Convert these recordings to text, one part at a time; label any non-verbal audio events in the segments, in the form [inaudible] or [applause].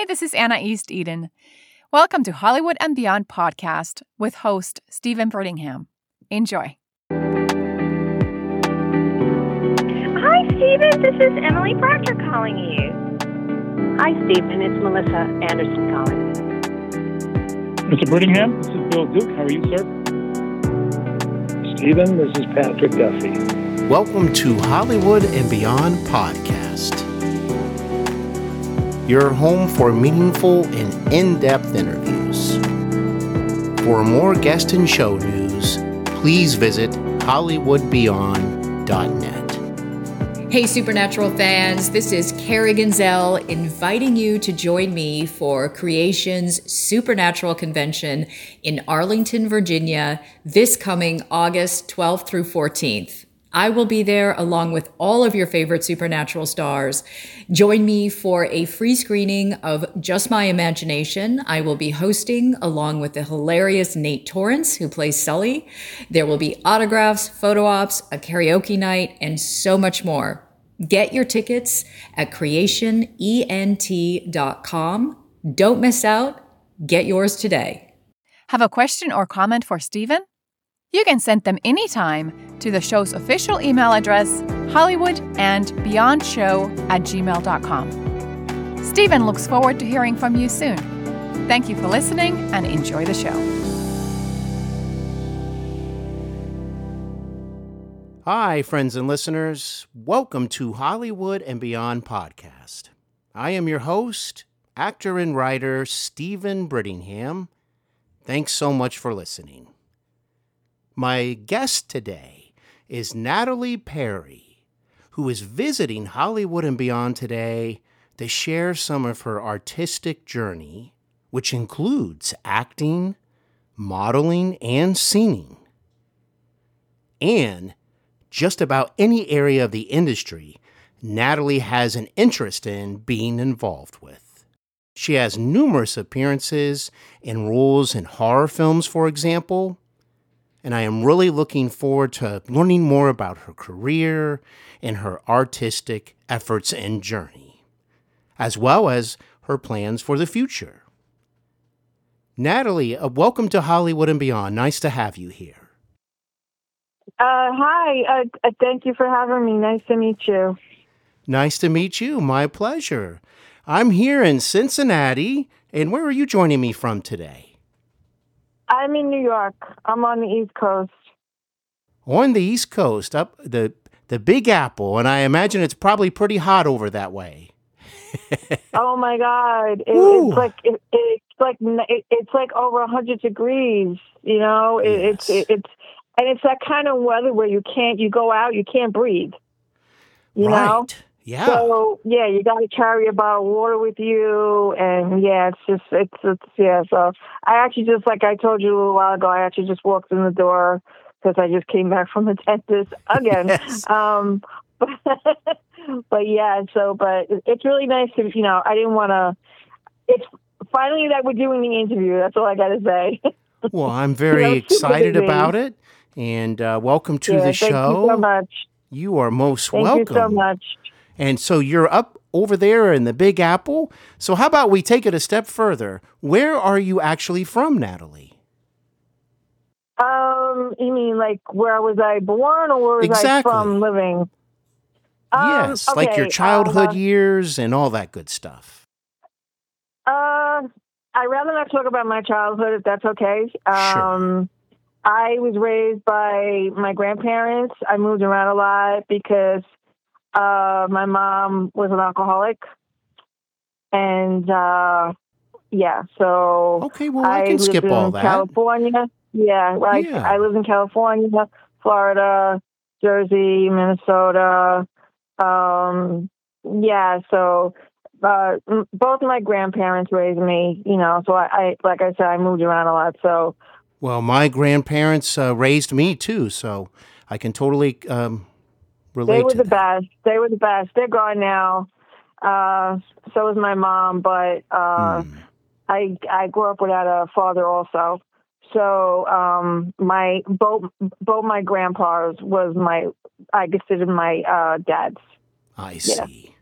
Hi, this is Anna Easteden. Welcome to Hollywood and Beyond podcast with host Steven Brittingham. Enjoy. Hi, Steven. This is Emily Procter calling you. Hi, Steven. It's Melissa Anderson calling. Mr. Brittingham, this is Bill Duke. How are you, sir? Steven, this is Patrick Duffy. Welcome to Hollywood and Beyond podcast. Your home for meaningful and in depth interviews. For more guest and show news, please visit HollywoodBeyond.net. Hey, Supernatural fans, this is Carrie Genzel inviting you to join me for Creation's Supernatural Convention in Arlington, Virginia, this coming August 12th through 14th. I will be there along with all of your favorite supernatural stars. Join me for a free screening of Just My Imagination. I will be hosting along with the hilarious Nate Torrence, who plays Sully. There will be autographs, photo ops, a karaoke night, and so much more. Get your tickets at creationent.com. Don't miss out. Get yours today. Have a question or comment for Steven? You can send them anytime to the show's official email address, hollywoodandbeyondshow at gmail.com. Steven looks forward to hearing from you soon. Thank you for listening and enjoy the show. Hi, friends and listeners. Welcome to Hollywood and Beyond podcast. I am your host, actor and writer Steven Brittingham. Thanks so much for listening. My guest today is Natalie Peri, who is visiting Hollywood and Beyond today to share some of her artistic journey, which includes acting, modeling, and singing. And just about any area of the industry Natalie has an interest in being involved with. She has numerous appearances and roles in horror films, for example, and I am really looking forward to learning more about her career and her artistic efforts and journey, as well as her plans for the future. Natalie, uh, welcome to Hollywood and Beyond. Nice to have you here. Uh, hi. Uh, uh, thank you for having me. Nice to meet you. Nice to meet you. My pleasure. I'm here in Cincinnati, and where are you joining me from today? I'm in New York. I'm on the East Coast. On the East Coast, up the the Big Apple, and I imagine it's probably pretty hot over that way. [laughs] oh my God! It, it's like it, it's like it, it's like over hundred degrees. You know, it, it's it, it's and it's that kind of weather where you can't you go out, you can't breathe. You right. know. Yeah. So yeah, you got to carry a bottle of water with you, and yeah, it's just it's it's yeah. So I actually just like I told you a little while ago, I actually just walked in the door because I just came back from the [laughs] dentist again. Yes. Um, [laughs] but, but yeah, so but it's really nice to you know I didn't want to. It's finally that we're doing the interview. That's all I got to say. [laughs] Well, I'm very excited busy. about it, and uh, welcome to yeah, the thank show. you so much. You are most Thank welcome. you so much. And so you're up over there in the Big Apple. So how about we take it a step further? Where are you actually from, Natalie? Um, you mean like where was I born or where was Exactly. I from living? Um, yes, like your childhood uh, years and all that good stuff. Uh, I'd rather not talk about my childhood if that's okay. Um, I was raised by my grandparents. I moved around a lot because uh, my mom was an alcoholic. And uh, yeah, so Okay, well, I, can skip all that. California. Yeah, like Yeah. I live in California, Florida, Jersey, Minnesota. Um, yeah, so uh, both my grandparents raised me, you know. So I, I, like I said, I moved around a lot. So Well, my grandparents uh, raised me too, so I can totally um, relate they were the that. best. They were the best. They're gone now. Uh, so was my mom, but uh, Hmm. I I grew up without a father also. So um, my both both my grandpas was my I considered my uh, dads. I yeah. see.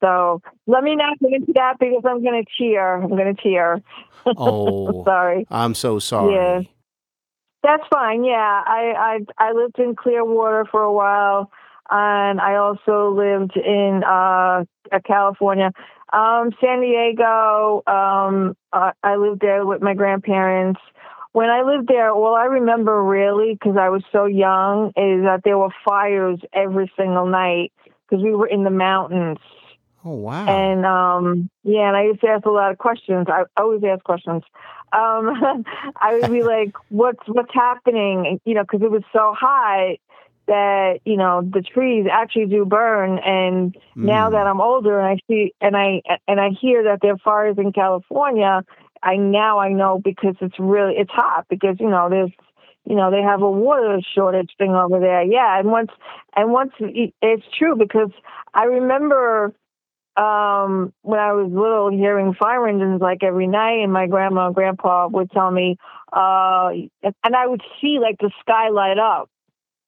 So let me not get into that because I'm going to tear. I'm going to tear. Oh, sorry. I'm so sorry. Yeah. That's fine. Yeah, I, I I lived in Clearwater for a while, and I also lived in uh, California. Um, San Diego. Um, uh, I lived there with my grandparents. When I lived there, all I remember really, because I was so young, is that there were fires every single night because we were in the mountains. Oh wow! And um, yeah, and I used to ask a lot of questions. I always ask questions. Um, [laughs] I would be [laughs] like, "What's what's happening?" You know, because it was so high that you know the trees actually do burn. And mm. now that I'm older and I see and I and I hear that there are fires in California, I now I know because it's really it's hot because you know there's you know they have a water shortage thing over there. Yeah, and once and once it's true because I remember um, when I was little, hearing fire engines like every night, and my grandma and grandpa would tell me, uh, and I would see like the sky light up.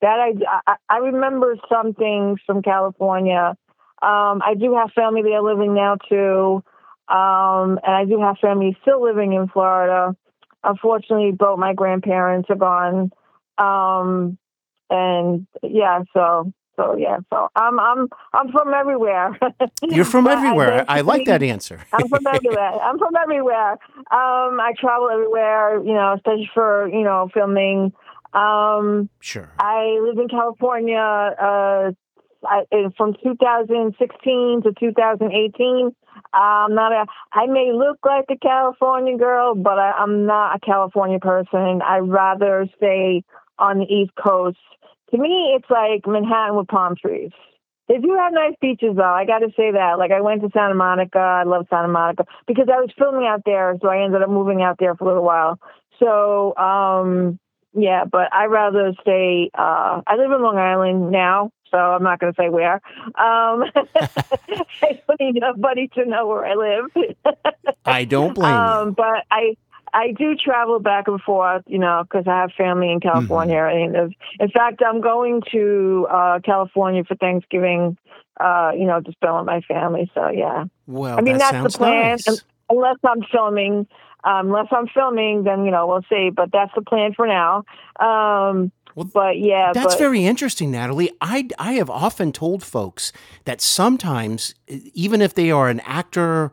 That I, I, I remember some things from California. Um, I do have family there living now too, um, and I do have family still living in Florida. Unfortunately, both my grandparents are gone, um, and yeah, so so yeah, so I'm I'm I'm from everywhere. [laughs] You're from everywhere. I, I, like that answer. [laughs] I'm from everywhere. I'm from everywhere. Um, I travel everywhere. You know, especially for you know filming. Um, sure. I live in California. Uh, I, from 2016 to 2018. I'm not a. I may look like a California girl, but I, I'm not a California person. I'd rather stay on the East Coast to me, it's like Manhattan with palm trees. They do have nice beaches, though. I got to say that. Like, I went to Santa Monica. I love Santa Monica because I was filming out there, so I ended up moving out there for a little while. So, um, yeah, but I'd rather stay. Uh, I live in Long Island now, so I'm not going to say where. Um, [laughs] I don't need nobody to know where I live. I don't blame um, you. But I, I do travel back and forth, you know, because I have family in California. Mm-hmm. And in fact, I'm going to uh, California for Thanksgiving, uh, you know, to spend with my family. So yeah. Well, I mean that that's the plan. Nice. Unless I'm filming, um, unless I'm filming, then you know we'll see. But that's the plan for now. Um, well, but yeah, that's but, very interesting, Natalie. I I have often told folks that sometimes, even if they are an actor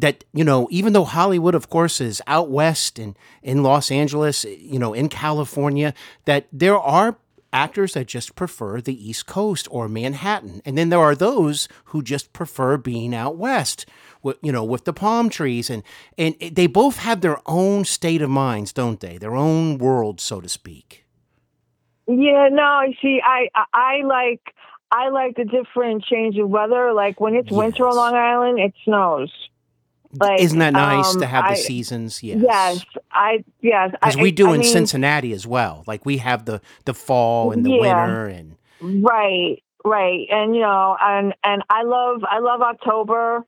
that you know even though hollywood of course is out west and in los angeles you know in california that there are actors that just prefer the east coast or manhattan and then there are those who just prefer being out west with you know with the palm trees and and they both have their own state of minds don't they their own world so to speak yeah no see i i like I like the different change of weather. Like when it's yes. winter on Long Island, it snows. Like, Isn't that nice um, to have the seasons? Yes. Yes. I yes. Because we do I in mean, Cincinnati as well. Like we have the the fall and the yeah, winter and right, right, and you know, and and I love I love October.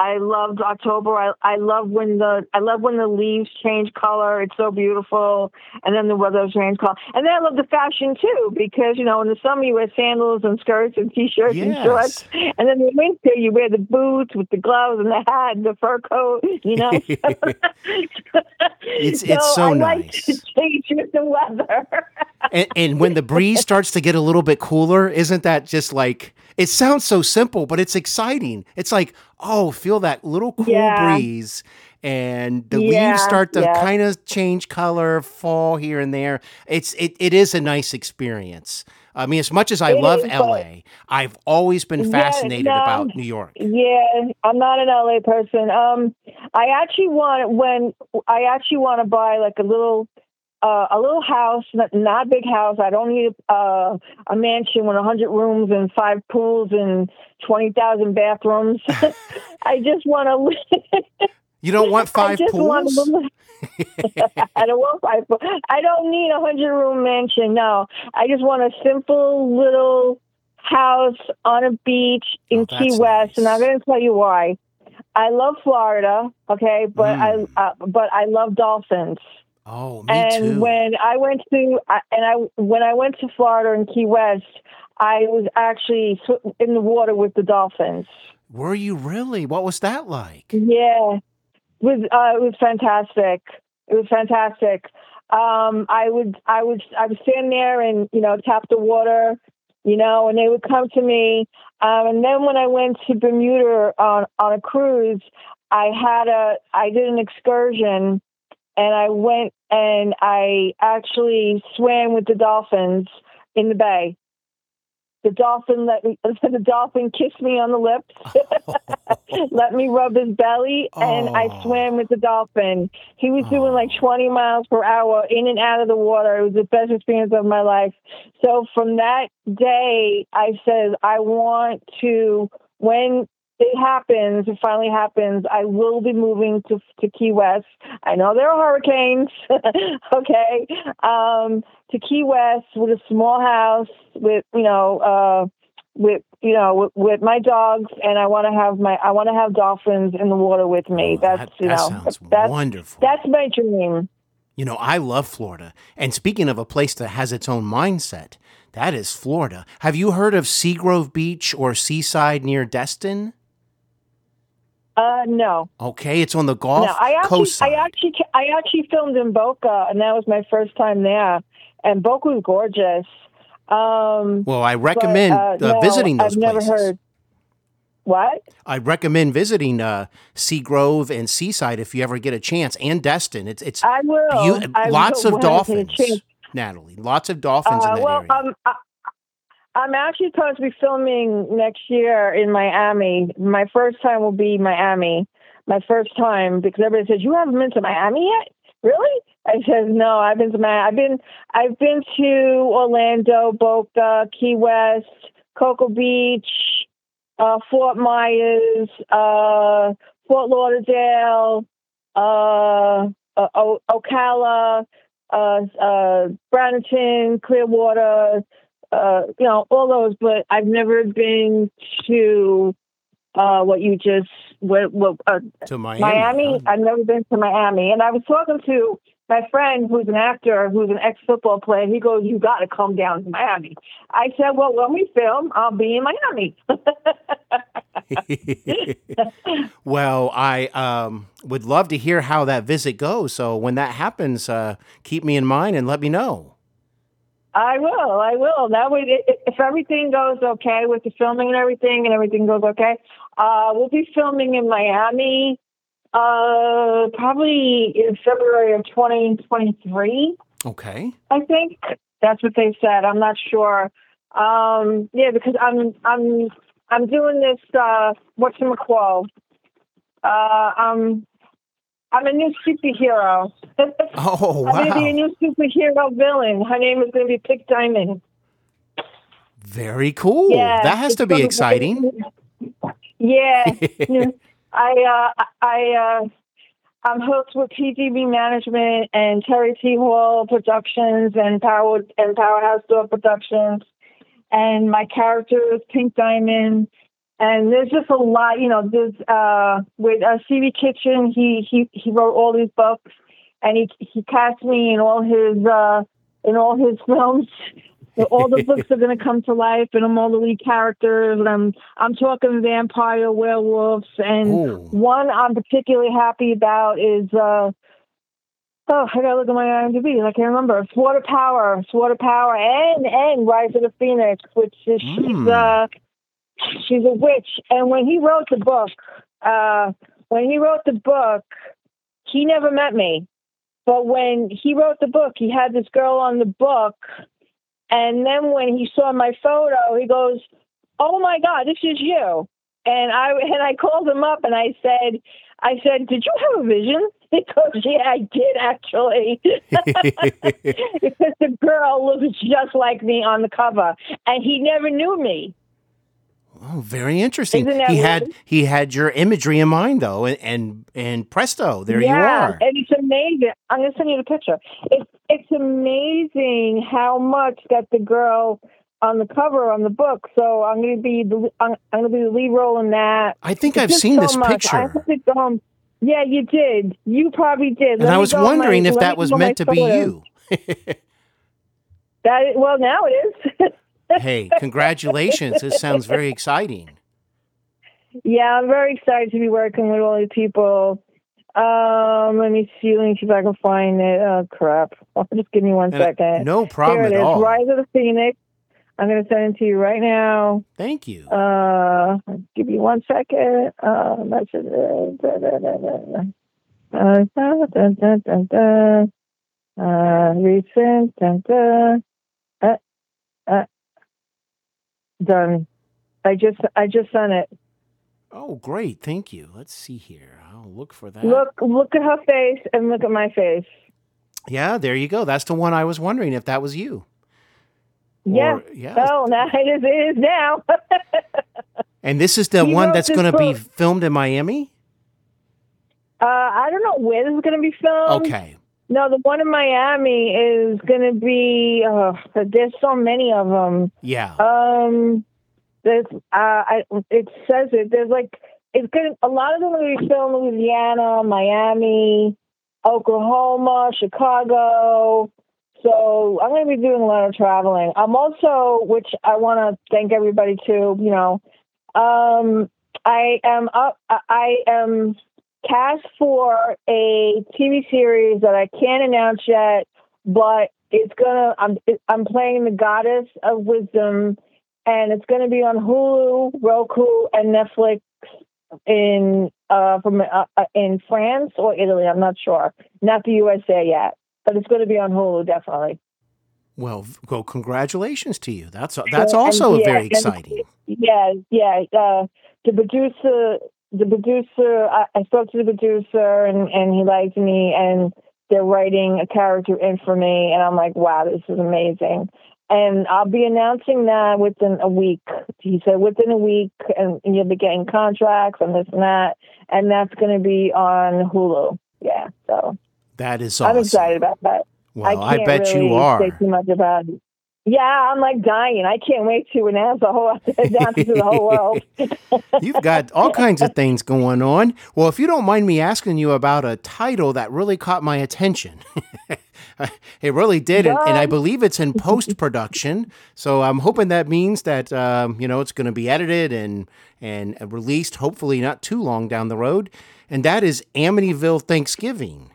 I loved October. I, I love when the I love when the leaves change color. It's so beautiful, and then the weather change color. And then I love the fashion too, because you know in the summer you wear sandals and skirts and t-shirts yes. and shorts, and then in the winter you wear the boots with the gloves and the hat and the fur coat. You know, [laughs] [laughs] it's so it's so I nice. Like to change with the weather. and, and when the breeze starts to get a little bit cooler, isn't that just like? It sounds so simple, but it's exciting. It's like, oh, feel that little cool yeah. breeze and the yeah, leaves start to yeah. kind of change color, fall here and there. It's it, it is a nice experience. I mean, as much as I it love is, LA, I've always been fascinated yeah, no, about New York. Yeah, I'm not an LA person. Um, I actually want when I actually want to buy like a little uh, a little house, not, a big house. I don't need uh, a mansion with 100 rooms and five pools and 20,000 bathrooms. [laughs] I just want to live. [laughs] You don't want five I pools? Want [laughs] I don't want five pools. I don't need a 100 room mansion. No. I just want a simple little house on a beach in oh, Key West. Nice. And I'm going to tell you why. I love Florida, okay, but mm. I uh, but I love dolphins. Oh, me and too. when I went to and I when I went to Florida and Key West, I was actually in the water with the dolphins. Were you really? What was that like? Yeah, it was uh, it was fantastic. It was fantastic. Um, I would I would I would stand there and you know tap the water, you know, and they would come to me. Um, and then when I went to Bermuda on on a cruise, I had a I did an excursion, and I went and I actually swam with the dolphins in the bay. The dolphin let me, [laughs] the dolphin kissed me on the lips, [laughs] let me rub his belly, and I Oh. swam with the dolphin. He was doing like 20 miles per hour in and out of the water. It was the best experience of my life. So from that day, I said, I want to, when it happens, it finally happens, I will be moving to, to Key West. I know there are hurricanes, [laughs] okay, um, to Key West with a small house with, you know, uh, with you know with, with my dogs and I want to have my I want to have dolphins in the water with me. Oh, that's that, you that know sounds [laughs] that's wonderful. that's my dream. You know, I love Florida. And speaking of a place that has its own mindset, that is Florida. Have you heard of Seagrove Beach or Seaside near Destin? Uh, no, Okay, it's on the Gulf no. I actually, Coast side. I actually, I actually filmed in Boca, and that was my first time there. And Boca was gorgeous. Um, well, I but, recommend uh, uh, no, visiting those I've never places. heard. What? I recommend visiting uh, Seagrove and Seaside if you ever get a chance, and Destin. It's it's I will. beau- I lots will of when I get a dolphins. Natalie. Lots of dolphins in Uh, that well, area. um, I'm actually supposed to be filming next year in Miami. My first time will be Miami. My first time because everybody says you haven't been to Miami yet. Really? I said no. I've been to Miami. I've been I've been to Orlando, Boca, Key West, Cocoa Beach, uh, Fort Myers, uh, Fort Lauderdale, uh, o- Ocala, uh, uh, Brandon, Clearwater, uh, you know, all those, but I've never been to uh, what you just what, what uh, to Miami. Miami. huh? I've never been to Miami, and I was talking to my friend who's an actor, who's an ex football player. He goes, "You got to come down to Miami." I said, "Well, when we film, I'll be in Miami." [laughs] well, I um, would love to hear how that visit goes. So when that happens, uh, keep me in mind and let me know. I will. I will. That way, i- if everything goes okay with the filming and everything, and everything goes okay, uh, we'll be filming in Miami, uh, probably in February of 2023. Okay. I think that's what they said. I'm not sure. Um, yeah, because I'm I'm I'm doing this. Uh, what's the McQuo? Uh, um, I'm a new superhero. [laughs] Oh wow. I'm going to be a new superhero villain. Her name is going to be Pink Diamond. Very cool. Yeah, that has to be exciting. [laughs] Yeah, [laughs] I uh, I uh, I'm hooked with PGB Management and Terry T Hall Productions and Power and Powerhouse Door Productions, and my character is Pink Diamond. And there's just a lot, you know. There's uh, with uh, CV Kitchen, he he he wrote all these books, and he he cast me in all his uh, in all his [laughs] films. all the books are going to come to life, and I'm all the lead characters. And I'm I'm talking vampire, werewolves, and Ooh. one I'm particularly happy about is uh oh I gotta look at my IMDb. I can't remember. Sword of Power, Sword of Power, and and Rise of the Phoenix, which is Hmm. she's uh she's a witch. And when he wrote the book, uh when he wrote the book, he never met me. But when he wrote the book, he had this girl on the book. And then when he saw my photo, he goes, "Oh my God, this is you!" And I [laughs] and I called him up and I said, "I said, did you have a vision?" [laughs] He goes, "Yeah, I did actually." [laughs] because the girl looks just like me on the cover, and he never knew me. Oh, very interesting. He had he had your imagery in mind though, and and, and presto, there yeah, you are. and it's amazing. I'm gonna send you the picture. It's it's amazing how much that the girl on the cover on the book. So I'm gonna be the I'm, I'm gonna be the lead role in that. I think It's I've seen so this much. I picture, have to go home. Yeah, you did. You probably did. and Let I was on my- wondering if that was go on my meant to be you. [laughs] That well, now it is. [laughs] hey, congratulations! This sounds very exciting. yeah, I'm very excited to be working with all these people. Um, let me see. Let me see if I can find it. Oh crap! Just give me one And, uh, second. no problem Here it at is. all. Rise of the Phoenix. I'm going to send it to you right now. Thank you. Uh, give me one second. Uh, that's. Da, da, da, da. Uh, da, da, da, da, da. Uh, recent. Da, da. Uh, uh, done. I just, I just sent it. oh, great. Thank you. Let's see here. I'll look for that. Look, look at her face and look at my face. Yeah, there you go. That's the one I was wondering if that was you. Yeah. Or- yeah. Oh, now it is, it is now. [laughs] And this is the He one that's going to be filmed in Miami? uh, I don't know where this is going to be filmed. Okay. No, the one in Miami is going to be. Uh, there's so many of them. Yeah. Um, there's. Uh, I. It says it. There's like. It's gonna. A lot of them are going to be filmed in Louisiana, Miami, Oklahoma, Chicago. So I'm going to be doing a lot of traveling. I'm also, which I want to thank everybody too. You know, um, I am up. I- I am cast for a TV series that I can't announce yet, but it's gonna. I'm I'm playing the goddess of wisdom, and it's gonna be on Hulu, Roku, and Netflix in uh from uh, uh, in France or Italy. I'm not sure. Not the USA yet, but it's going to be on Hulu definitely. Well, well, congratulations to you. That's that's And- also yeah, very and- exciting. Yeah, yeah. Uh, the producer, the producer. I, I spoke to the producer, and and he liked me, and they're writing a character in for me, and I'm like, wow, this is amazing. And I'll be announcing that within a week. He said within a week, and, you'll be getting contracts and this and that, and that's going to be on Hulu. Yeah, so That is awesome. I'm excited about that. Well, I I, bet really you are. Say too much about it. Yeah, I'm like dying. I can't wait to announce the whole [laughs] announce to the whole world. [laughs] You've got all kinds of things going on. Well, if you don't mind me asking you about a title that really caught my attention. [laughs] it really did, and, and I believe it's in post production. So I'm hoping that means that um, you know it's going to be edited and and released, hopefully not too long down the road. And that is Amityville Thanksgiving.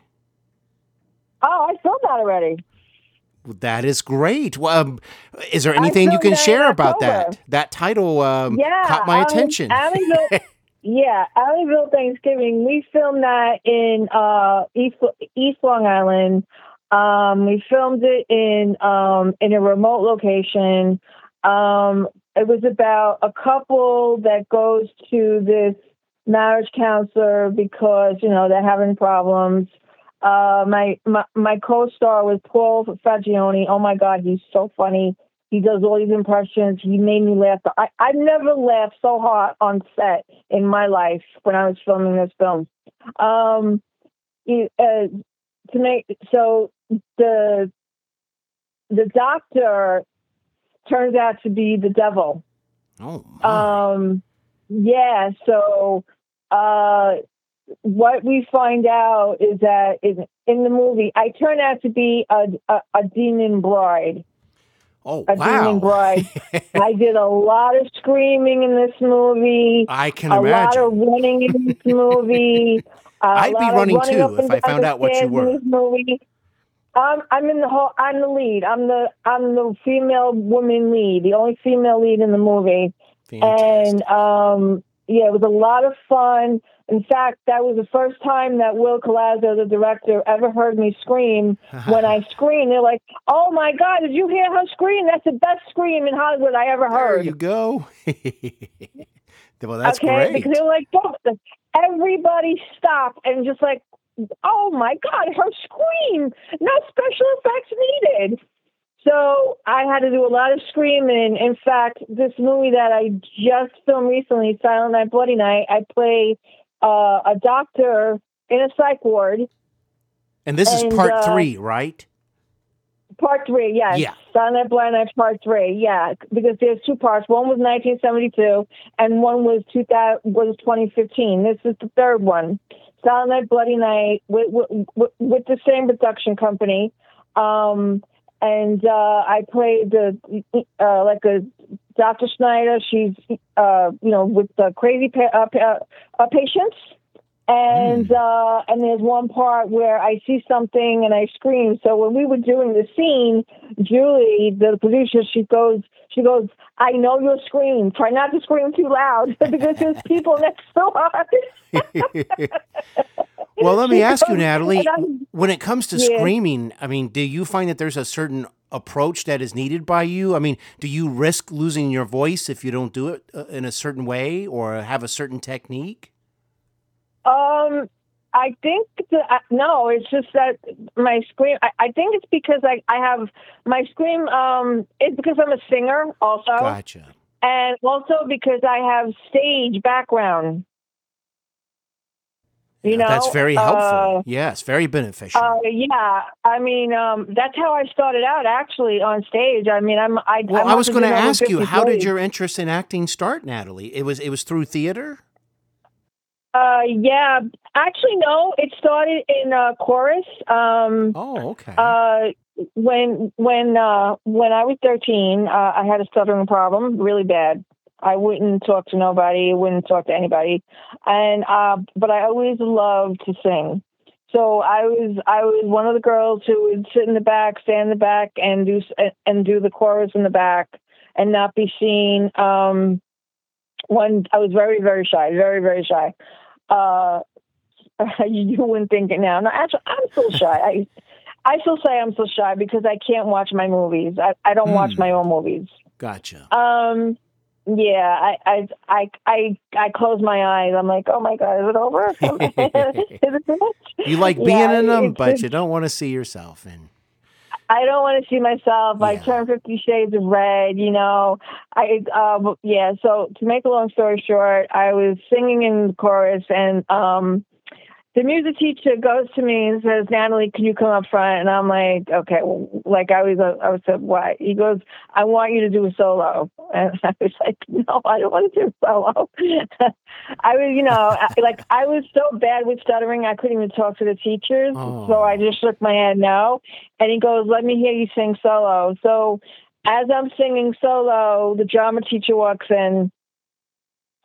Oh, I filmed that already. That is great. Well, um, is there anything you can share about October. that? That title um, Yeah, caught my attention. [laughs] Yeah, Amityville Thanksgiving. We filmed that in uh, East East Long Island. Um, we filmed it in um, in a remote location. Um, it was about a couple that goes to this marriage counselor because you know they're having problems. Uh, my, my my co-star was Paul Fagioni. Oh my God, he's so funny. He does all these impressions. He made me laugh. I, I've never laughed so hard on set in my life when I was filming this film. Um, you- uh, to make so the the doctor turns out to be the devil. oh, my. Um, yeah. So, uh, what we find out is that in, in the movie, I turn out to be a, a, a demon bride. oh A wow. demon bride. [laughs] I did a lot of screaming in this movie. I can a lot of running in this movie. [laughs] a I'd be running running too if I found out what you were. this movie. Um, I'm in the whole. I'm the lead. I'm the. I'm the female woman lead. The only female lead in the movie. Fantastic. And um, yeah, it was a lot of fun. In fact, that was the first time that Will Colazzo, the director, ever heard me scream. [laughs] when I scream, they're like, "Oh my God, did you hear her scream? That's the best scream in Hollywood I ever heard." there you go. [laughs] well, that's okay, great. because they're like, "Don't." Everybody stopped and just like, "Oh my God, her scream! No special effects needed." So I had to do a lot of screaming. In fact, this movie that I just filmed recently, Silent Night, Bloody Night, I play uh, a doctor in a psych ward. and this is part uh, three, right? Part three, yes. Yeah. Silent Night, Bloody Night, Part three, yeah. Because there's two parts. One was 1972, and one was 2000 was 2015. This is the third one. Silent Night, Bloody Night, with with, with, with the same production company. Um, and uh, I played the uh, like a Dr. Snyder. She's, uh, you know, with the crazy pa- uh, uh, patients. And uh, and there's one part where I see something and I scream. So when we were doing the scene, Julie, the producer, she goes, she goes, I know you'll scream. Try not to scream too loud [laughs] because there's people next door. [laughs] well, let me ask you, Natalie, when it comes to Yeah. screaming, I mean, do you find that there's a certain approach that is needed by you? I mean, do you risk losing your voice if you don't do it uh, in a certain way or have a certain technique? Um, I think that, uh, no, it's just that my scream. I, I think it's because I, I have my scream. Um, it's because I'm a singer also, Gotcha. and also because I have stage background. You know, that's very helpful. uh, yes, very beneficial. Uh, yeah, I mean, um, that's how I started out actually on stage. I mean, I'm. I, well, I I was going to ask you, 50 how did your interest in acting start, Natalie? It was it was through theater. Uh, yeah, actually, no. It started in uh, chorus. Um, Oh, okay. Uh, when when uh, when I was thirteen, uh, I had a stuttering problem, really bad. I wouldn't talk to nobody, wouldn't talk to anybody, and uh, but I always loved to sing. So I was I was one of the girls who would sit in the back, stand in the back, and do and do the chorus in the back, and not be seen. Um, when I was very very shy, very very shy. Uh, [laughs] you wouldn't think it now. No, actually, I'm still shy. I I still say I'm so shy because I can't watch my movies. I, I don't watch Hmm. my own movies. gotcha. Um, yeah, I, I, I, I, I close my eyes. I'm like, oh my god, is it over? [laughs] [laughs] is it finished? You like being Yeah, in them, but you don't want to see yourself in. I don't want to see myself. I Yeah. turn Fifty Shades of Red. You know, I, um, yeah. So to make a long story short, I was singing in the chorus, and um, the music teacher goes to me and says, "Natalie, can you come up front?" And I'm like, "Okay." Well, like I was, I was said, "What?" He goes, "I want you to do a solo," [laughs] and I was like, "No, I don't want to do a solo." [laughs] I was, you know, I- like I was so bad with stuttering, I couldn't even talk to the teachers. Oh. So I just shook my head no. And he goes, "Let me hear you sing solo." So as I'm singing solo, the drama teacher walks in,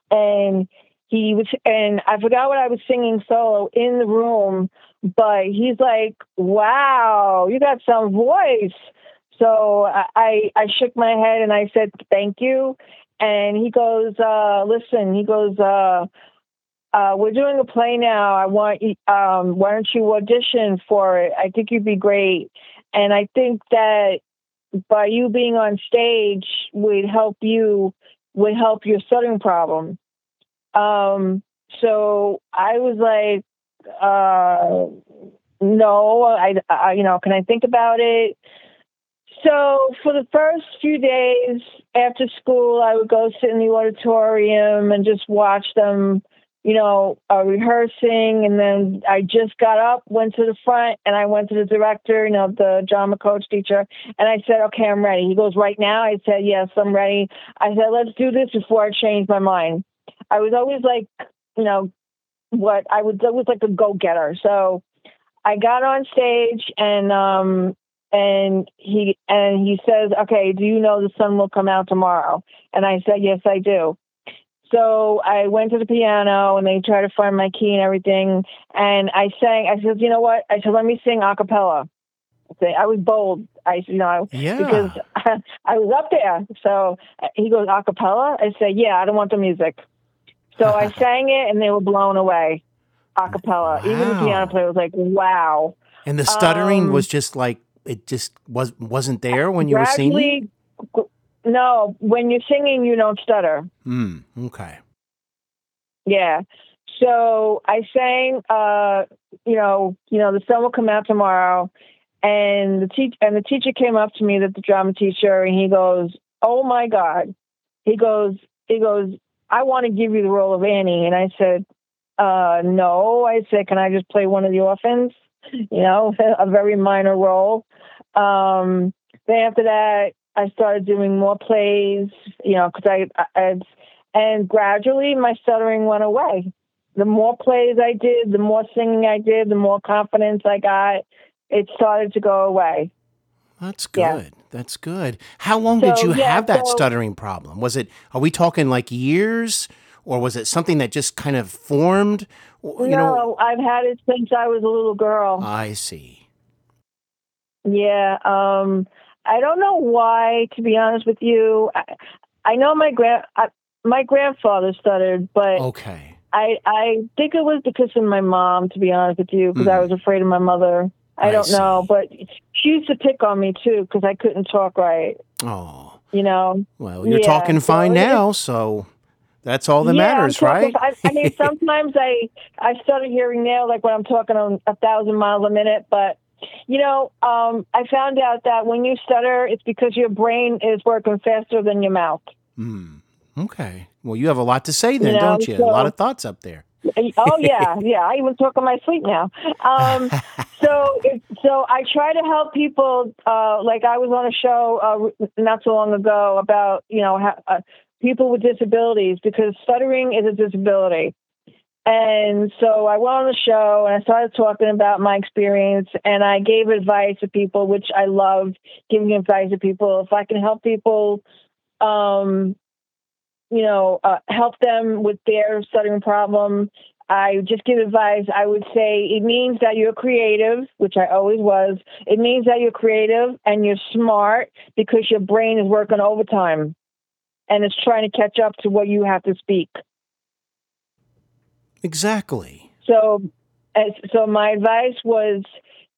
and he was, and I forgot what I was singing solo in the room, but he's like, "Wow, you got some voice." So I, I, shook my head and I said, "Thank you." And he goes, uh, "Listen," he goes, uh, uh, "We're doing a play now. I want. Um, why don't you audition for it? I think you'd be great." And I think that by you being on stage would help you would help your stuttering problem. Um, so I was like, uh, no, I, I, you know, can I think about it? So for the first few days after school, I would go sit in the auditorium and just watch them, you know, uh, rehearsing. And then I just got up, went to the front, and I went to the director, you know, the drama coach teacher, and I said, "Okay, I'm ready." He goes, "Right now?" I said, "Yes, I'm ready." I said, "Let's do this before I change my mind." I was always like, you know, what I was, always like a go getter. So I got on stage and, um, and he, and he says, okay, do you know the sun will come out tomorrow? And I said, yes, I do. So I went to the piano and they tried to find my key and everything. And I sang, I said, you know what? I said, let me sing a cappella. I was bold. I, you know, I, Yeah. because [laughs] I was up there. So he goes, a cappella? I said, yeah, I don't want the music. So I sang it and they were blown away. A cappella. Even the piano player was like, wow. And the stuttering Um, was just like it just was wasn't there when you were singing. No, when you're singing, you don't stutter. Hmm. Okay. Yeah. So I sang, uh, you know, you know, the sun will come out tomorrow, and the teach and the teacher came up to me, that the drama teacher, and he goes, "Oh my God," he goes, he goes, "I want to give you the role of Annie," and I said, uh, "No," I said, "Can I just play one of the orphans?" You know, [laughs] a very minor role. Um, then after that, I started doing more plays, you know, because I, I, and gradually my stuttering went away. The more plays I did, the more singing I did, the more confidence I got. It started to go away. That's good. Yeah. That's good. How long so, did you yeah, have that so, stuttering problem? Was it, are we talking like years or was it something that just kind of formed? You no, know? I've had it since I was a little girl. I see. Yeah. Um, I don't know why, to be honest with you. I, I know my grand, I, my grandfather stuttered, but okay. I I think it was because of my mom, to be honest with you, because mm. I was afraid of my mother. I, I don't see. know, but she used to pick on me too because I couldn't talk right. Oh, you know. Well, you're yeah, talking fine so now, so that's all that yeah, matters, right? I, I, mean, [laughs] sometimes I I started hearing now, like when I'm talking on a thousand miles a minute, but you know, um, I found out that when you stutter, it's because your brain is working faster than your mouth. Hmm. Okay. Well, you have a lot to say then, you know, don't you? So, a lot of thoughts up there. oh [laughs] yeah, yeah. I even talk in my sleep now. Um, [laughs] so, so I try to help people. Uh, like I was on a show uh, not so long ago about you know ha- uh, people with disabilities because stuttering is a disability. And so I went on the show and I started talking about my experience and I gave advice to people, which I love giving advice to people. If I can help people um, you know, uh, help them with their stuttering problem. I just give advice. I would say it means that you're creative, which I always was. It means that you're creative and you're smart because your brain is working overtime and it's trying to catch up to what you have to speak. Exactly. So, so my advice was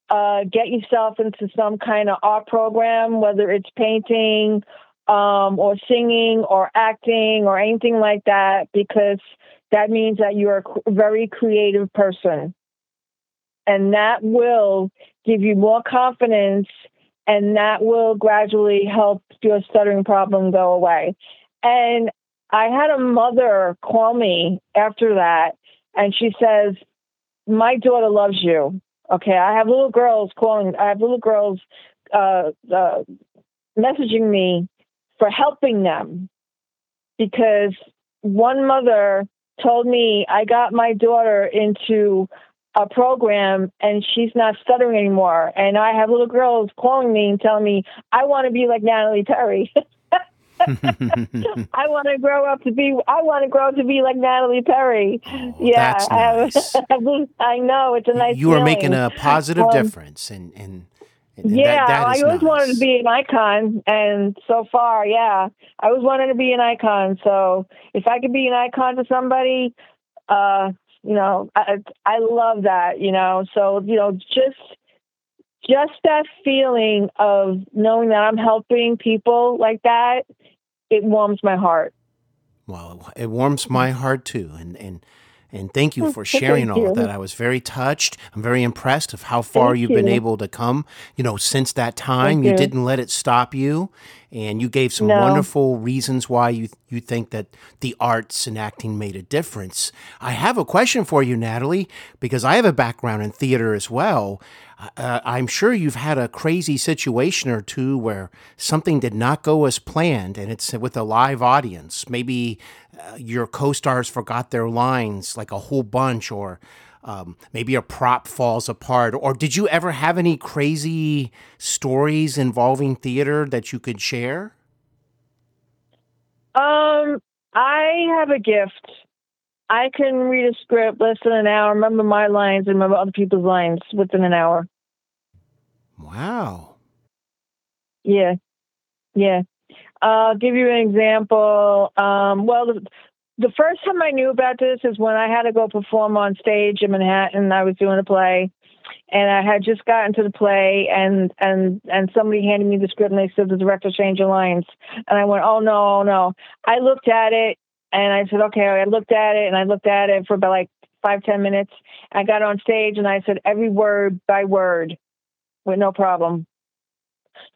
uh, get yourself into some kind of art program, whether it's painting um, or singing or acting or anything like that because that means that you're a very creative person. And that will give you more confidence and that will gradually help your stuttering problem go away. And I had a mother call me after that and she says, My daughter loves you. Okay, I have little girls calling, I have little girls uh, uh, messaging me for helping them because one mother told me I got my daughter into a program and she's not stuttering anymore. And I have little girls calling me and telling me, I want to be like Natalie Peri. [laughs] I want to grow up to be. I want to grow up to be like Natalie Peri. Oh, yeah, nice. I, [laughs] I, know it's a nice. You are making a positive um, difference, and and and yeah, that, that I always nice. wanted to be an icon, and so far, yeah, I always wanted to be an icon. So if I could be an icon to somebody, uh, you know, I I love that. You know, so you know, just just that feeling of knowing that I'm helping people like that, it warms my heart. Well, it warms my heart too, and and and thank you oh, for sharing all of that. I was very touched. I'm very impressed of how far thank you've you. been able to come. You know, since that time, you. you. didn't let it stop you, and you gave some no. wonderful reasons why you you think that the arts and acting made a difference. I have a question for you, Natalie, because I have a background in theater as well. Uh, I'm sure you've had a crazy situation or two where something did not go as planned, and it's with a live audience. Maybe uh, your co-stars forgot their lines like a whole bunch, or um, maybe a prop falls apart. Or did you ever have any crazy stories involving theater that you could share? Um, I have a gift. I can read a script less than an hour, remember my lines, and remember other people's lines within an hour. Wow. Yeah. Yeah. I'll give you an example. Um, well, the, the first time I knew about this is when I had to go perform on stage in Manhattan. I was doing a play, and I had just gotten to the play, and and and somebody handed me the script, and they said the director changed lines, and I went, oh no, oh no. I looked at it, and I said, okay. I looked at it, and I looked at it for about like five ten minutes. I got on stage, and I said every word by word, with no problem.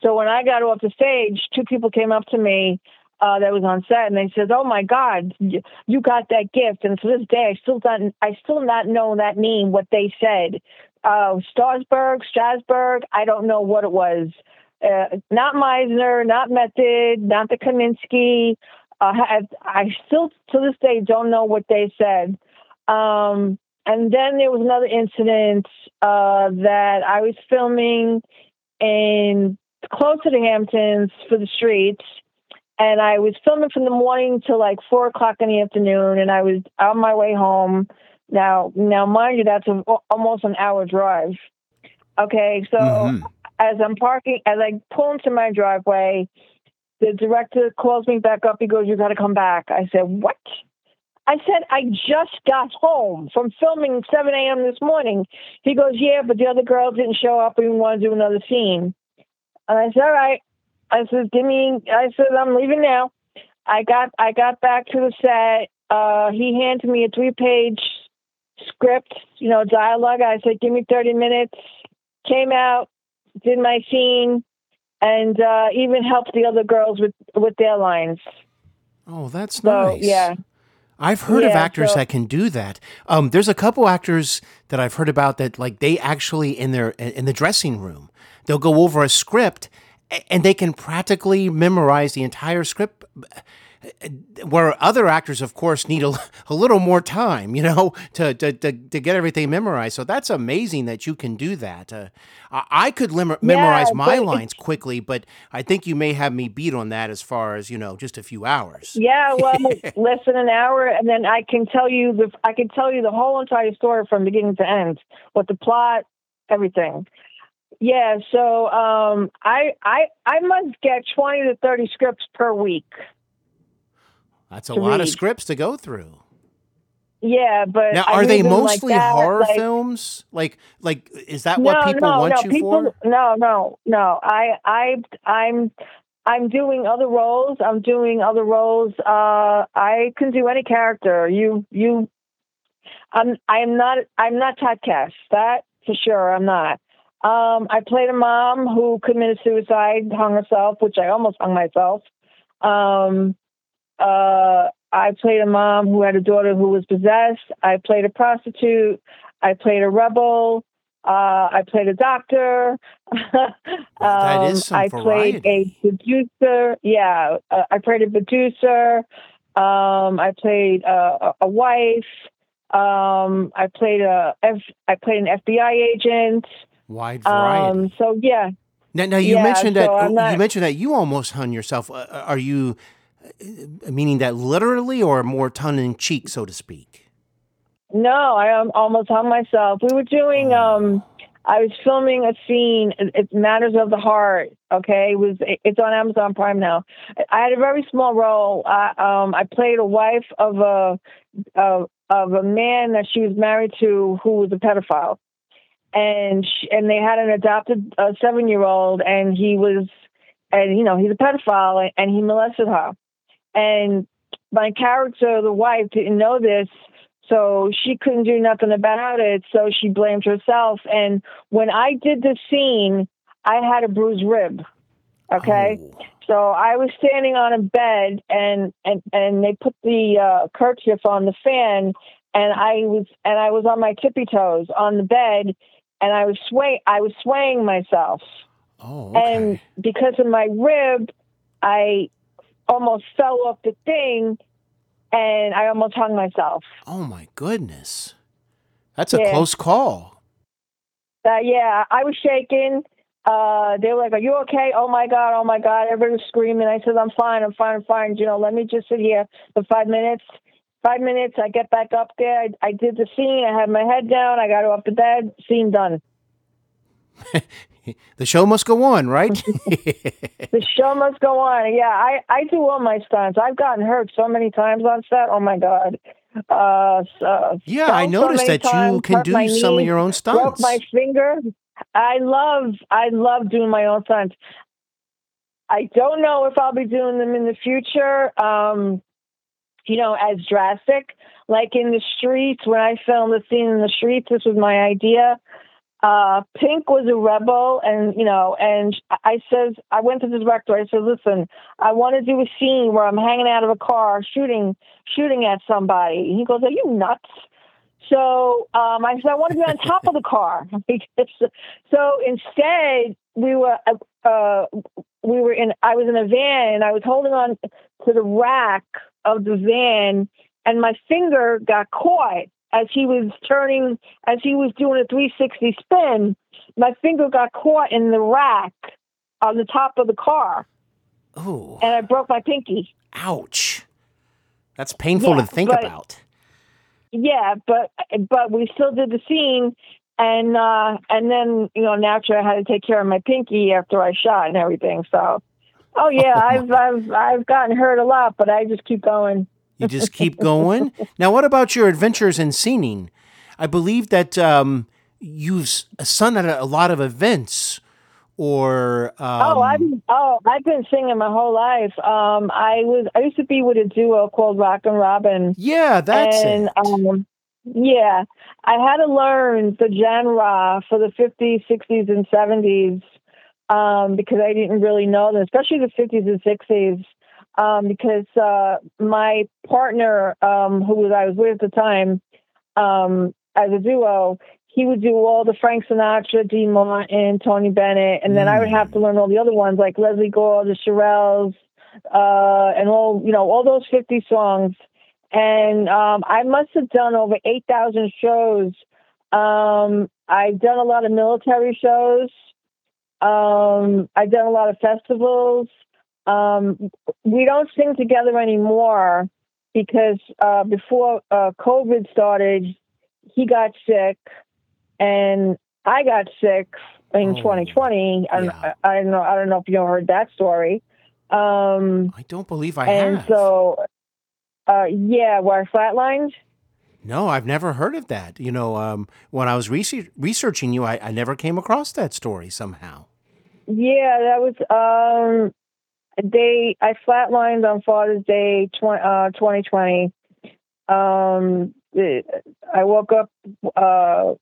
So when I got off the stage, two people came up to me uh, that was on set, and they said, "Oh my God, you got that gift!" And to this day, I still don't, I still not know that name. What they said, uh, Starsberg, Strasberg, I don't know what it was. Uh, not Meisner, not Method, not the Kaminsky. Uh, I, I still to this day don't know what they said. Um, and then there was another incident uh, that I was filming in closer to the Hamptons for the streets, and I was filming from the morning till like four o'clock in the afternoon, and I was on my way home. Now, now, mind you, that's a, almost an hour drive. Okay, so Mhm. as I'm parking, as I pull into my driveway, the director calls me back up. He goes, "You got to come back." I said, "What?" I said, "I just got home from filming 7 a.m. this morning." He goes, "Yeah, but the other girl didn't show up. We want to do another scene." And I said, "All right." I said, "Give me." I said, "I'm leaving now." I got I got back to the set. Uh, he handed me a three page script, you know, dialogue. I said, "Give me 30 minutes." Came out, did my scene, and uh, even helped the other girls with with their lines. Oh, that's So nice. yeah, I've heard of actors so- that can do that. Um, there's a couple actors that I've heard about that, like they actually in their in the dressing room, they'll go over a script and they can practically memorize the entire script. Where other actors, of course, need a, [laughs] a little more time, you know, [laughs] to, to, to, to get everything memorized. So that's amazing that you can do that. Uh, I, could lim- memorize my lines quickly, but I think you may have me beat on that as far as, you know, just a few hours. yeah. Well, [laughs] less than an hour, and then I can tell you the I can tell you the whole entire story from beginning to end, what the plot, everything. Yeah. So um, I I I must get twenty to thirty scripts per week. That's a lot of scripts to go through. Yeah, but Now, are read they them like mostly that, horror like- films? Like, like is that what people no, want no, you people, for? No, no, no. I, I, I'm, I'm doing other roles. I'm doing other roles. Uh, I can do any character. You, you. I'm, I'm not, I'm not typecast. That for sure. I'm not. Um, I played a mom who committed suicide, hung herself, which I almost hung myself. Um, uh, I played a mom who had a daughter who was possessed. I played a prostitute. I played a rebel. Uh, I played a doctor. [laughs] that is Um, some I played a variety. producer. Yeah, uh, I played a producer. Um, I played uh, a, a wife. Um, I played a F, I played an FBI agent. Wide variety. Um, so yeah, now, now you yeah, mentioned so that I'm you mentioned that you almost hung yourself. Uh, are you meaning that literally, or more tongue in cheek, so to speak? No, I um, almost hung myself. We were doing. Um, I was filming a scene. It's Matters of the Heart. Okay, it was. It's on Amazon Prime now. I had a very small role. I, um, I played a wife of a of, of a man that she was married to who was a pedophile, and she, and they had an adopted uh, seven year old, and he was, and you know he's a pedophile, and he molested her, and my character, the wife, didn't know this. So she couldn't do nothing about it. So she blamed herself. And when I did the scene, I had a bruised rib. Okay. Oh. So I was standing on a bed and, and, and they put the uh, kerchief on the fan and I was, and I was on my tippy toes on the bed and I was sway, I was swaying myself. Oh, okay. And because of my rib, I almost fell off the thing and I almost hung myself. oh my goodness, that's a Yeah. close call. Uh, yeah, I was shaking. Uh, they were like, "Are you okay?" Oh my god! Oh my god! Everybody was screaming. I said, "I'm fine. I'm fine. I'm fine." You know, let me just sit here for five minutes. Five minutes. I get back up there. I, I did the scene. I had my head down. I got off the bed. Scene done. [laughs] The show must go on, right? [laughs] [laughs] The show must go on. Yeah, I I do all my stunts. I've gotten hurt so many times on set. Oh my god. Uh, so, yeah, I so noticed many that you can do some of your own broke stunts. my finger. I love I love doing my own stunts. I don't know if I'll be doing them in the future. Um, you know, as drastic. Like in the streets, when I filmed the scene in the streets, this was my idea. Uh, Pink was a rebel, and you know, and I says I went to the director. I said, "Listen, I want to do a scene where I'm hanging out of a car shooting, shooting at somebody." He goes, "Are you nuts?" So um, I said, I want to be on top of the car. [laughs] so instead, we were uh, uh, we were in. I was in a van, and I was holding on to the rack of the van, and my finger got caught as he was turning, as he was doing a 360 spin. My finger got caught in the rack, on the top of the car, Oh, and I broke my pinky. ouch. That's painful Yeah, to think but- about. Yeah, but but we still did the scene, and uh, and then you know naturally I had to take care of my pinky after I shot and everything. So, oh yeah, [laughs] I've I've I've gotten hurt a lot, but I just keep going. You just keep going. now, what about your adventures in singing? I believe that um, you've sung at a, a lot of events, or um, oh, I've oh I've been singing my whole life. Um, I was I used to be with a duo called Rock and Robin. yeah, that's and it. um, yeah, I had to learn the genre for the 50s, 60s, and 70s um, because I didn't really know them, especially the 50s and 60s. Um, because uh, my partner, um, who was I was with at the time, um, as a duo, he would do all the Frank Sinatra, Dean Martin, Tony Bennett, and then I would have to learn all the other ones like Lesley Gore, the Shirelles, uh, and all you know all those 50 songs and um, I must have done over eight thousand shows. Um, I've done a lot of military shows. Um, I've done a lot of festivals. Um, we don't sing together anymore because uh, before uh, COVID started, he got sick, and I got sick in Oh, 2020. I, yeah. I, I don't know. I don't know if you heard that story. Um, I don't believe I and have. And so, uh, yeah, where I flatlined. no, I've never heard of that. You know, um, when I was research- researching you, I, I never came across that story somehow. Yeah, that was um they I flatlined on Father's Day tw- uh 2020. Um I woke up uh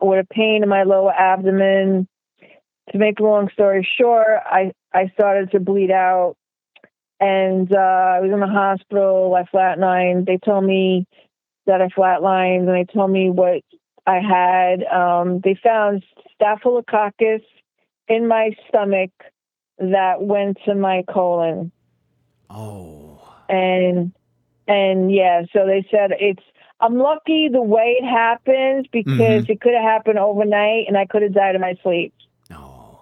with a pain in my lower abdomen. To make a long story short, I I started to bleed out and uh I was in the hospital, I flatlined. They told me that I flatlined and they told me what I had. Um they found staphylococcus in my stomach that went to my colon. Oh, and and yeah so they said it's i'm lucky the way it happened because it could have happened overnight and i could have died in my sleep. No.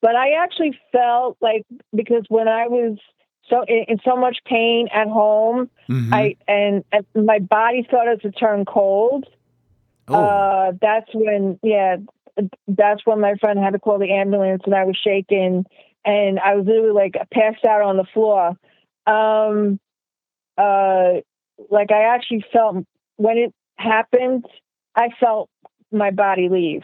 but i actually felt like because when i was so in, in so much pain at home Mhm. i and, and my body started to turn cold. Oh, Uh, that's when, yeah, that's when my friend had to call the ambulance and I was shaking and I was literally like passed out on the floor. Um, uh, like I actually felt when it happened, I felt my body leave.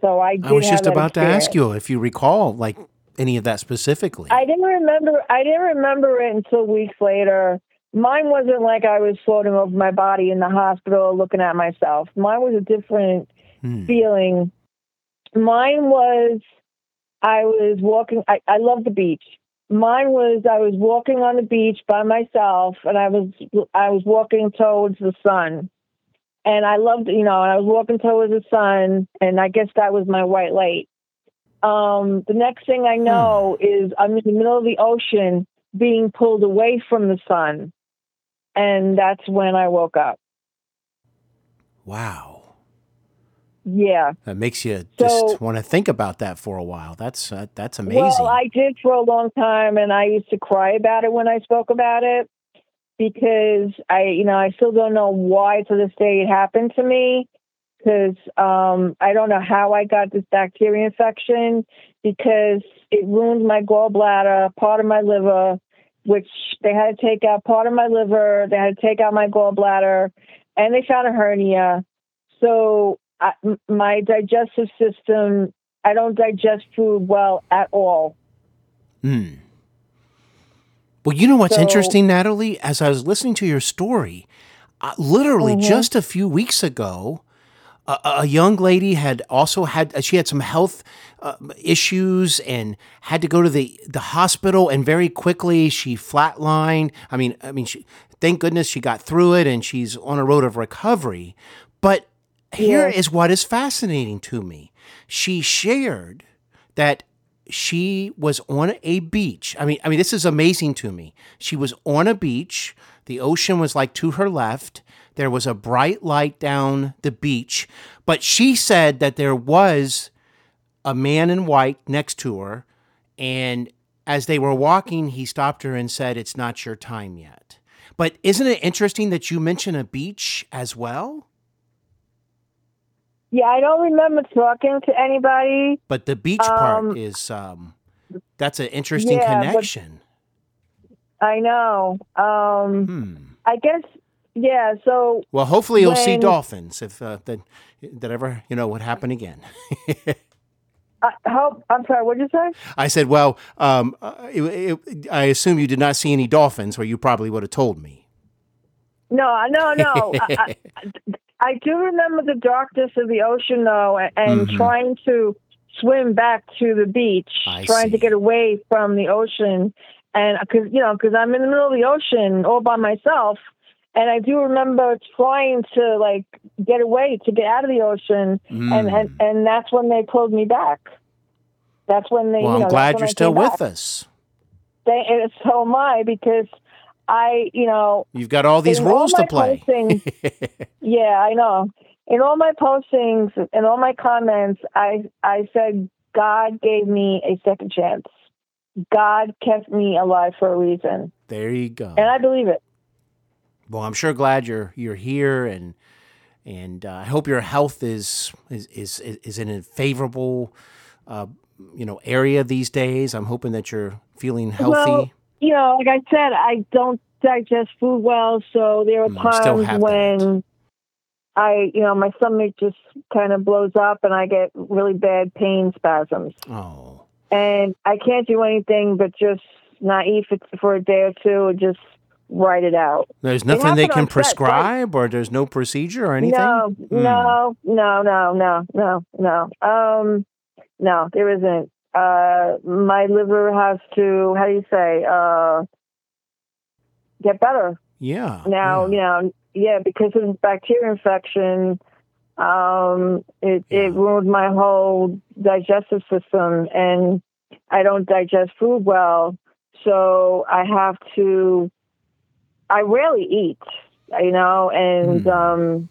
So I I was just about to ask you if you recall, like any of that specifically. I didn't remember. I didn't remember it until weeks later. Mine wasn't like I was floating over my body in the hospital looking at myself. Mine was a different Hmm. feeling. Mine was I was walking. I, I love the beach. Mine was I was walking on the beach by myself, and I was I was walking towards the sun, and I loved you know, and I was walking towards the sun, and I guess that was my white light. Um, the next thing I know is I'm in the middle of the ocean, being pulled away from the sun, and that's when I woke up. Wow. Yeah. That makes you So- just want to think about that for a while. That's uh, that's amazing. Well, I did for a long time, and I used to cry about it when I spoke about it because I, you know, I still don't know why to this day it happened to me because um, I don't know how I got this bacteria infection because it ruined my gallbladder, part of my liver, which they had to take out part of my liver, they had to take out my gallbladder, and they found a hernia. So I, my digestive system I don't digest food well at all. Hmm. Well, you know what's So- interesting, Natalie? As I was listening to your story, uh, literally Mm-hmm. just a few weeks ago, a, a young lady had also had she had some health uh, issues and had to go to the the hospital and very quickly she flatlined. I mean, I mean, she, thank goodness she got through it and she's on a road of recovery. But here is what is fascinating to me. She shared that she was on a beach. I mean, I mean, this is amazing to me. She was on a beach. The ocean was like to her left. There was a bright light down the beach, but she said that there was a man in white next to her, and as they were walking, he stopped her and said, "It's not your time yet." But isn't it interesting that you mention a beach as well? Yeah, I don't remember talking to anybody. But the beach part Um, is um, that's an interesting yeah, connection. I know. Um, Hmm. I guess. Yeah. So Well, hopefully you'll see dolphins if uh, that that ever you know would happen again. [laughs] I hope. I'm sorry. What did you say? I said, well, um, uh, it, it, I assume you did not see any dolphins, or you probably would have told me. No, no, no. I, I, [laughs] I do remember the darkness of the ocean, though, and Mhm. trying to swim back to the beach, I trying to get away from the ocean, and because you know, because I'm in the middle of the ocean all by myself, and I do remember trying to like get away to get out of the ocean, and and Mm. and that's when they pulled me back. That's when they. well, you know, I'm glad you're still with back. us. They, and so am I because I, you know, You've got all these roles all to play. postings- [laughs] Yeah, I know. In all my postings and all my comments, I I said God gave me a second chance. God kept me alive for a reason, there you go. and I believe it. well, I'm sure glad you're you're here, and and uh, I hope your health is is is is in a favorable, uh, you know, area these days. I'm hoping that you're feeling healthy. Well, You know, like I said, I don't digest food well, so there are Mm, times when I, you know, my stomach just kind of blows up, and I get really bad pain spasms. oh, and I can't do anything but just not eat for, for a day or two and just write it out. there's nothing they can on set, prescribe, or there's no procedure or anything. No, Hmm. no, no, no, no, no, no. Um, no, there isn't. Uh, my liver has to. How do you say? Uh, get better Yeah. now. yeah. You know, yeah, because of this bacteria infection. Um, it Yeah. it ruined my whole digestive system, and I don't digest food well, so I have to. I rarely eat, you know, and Hmm. um,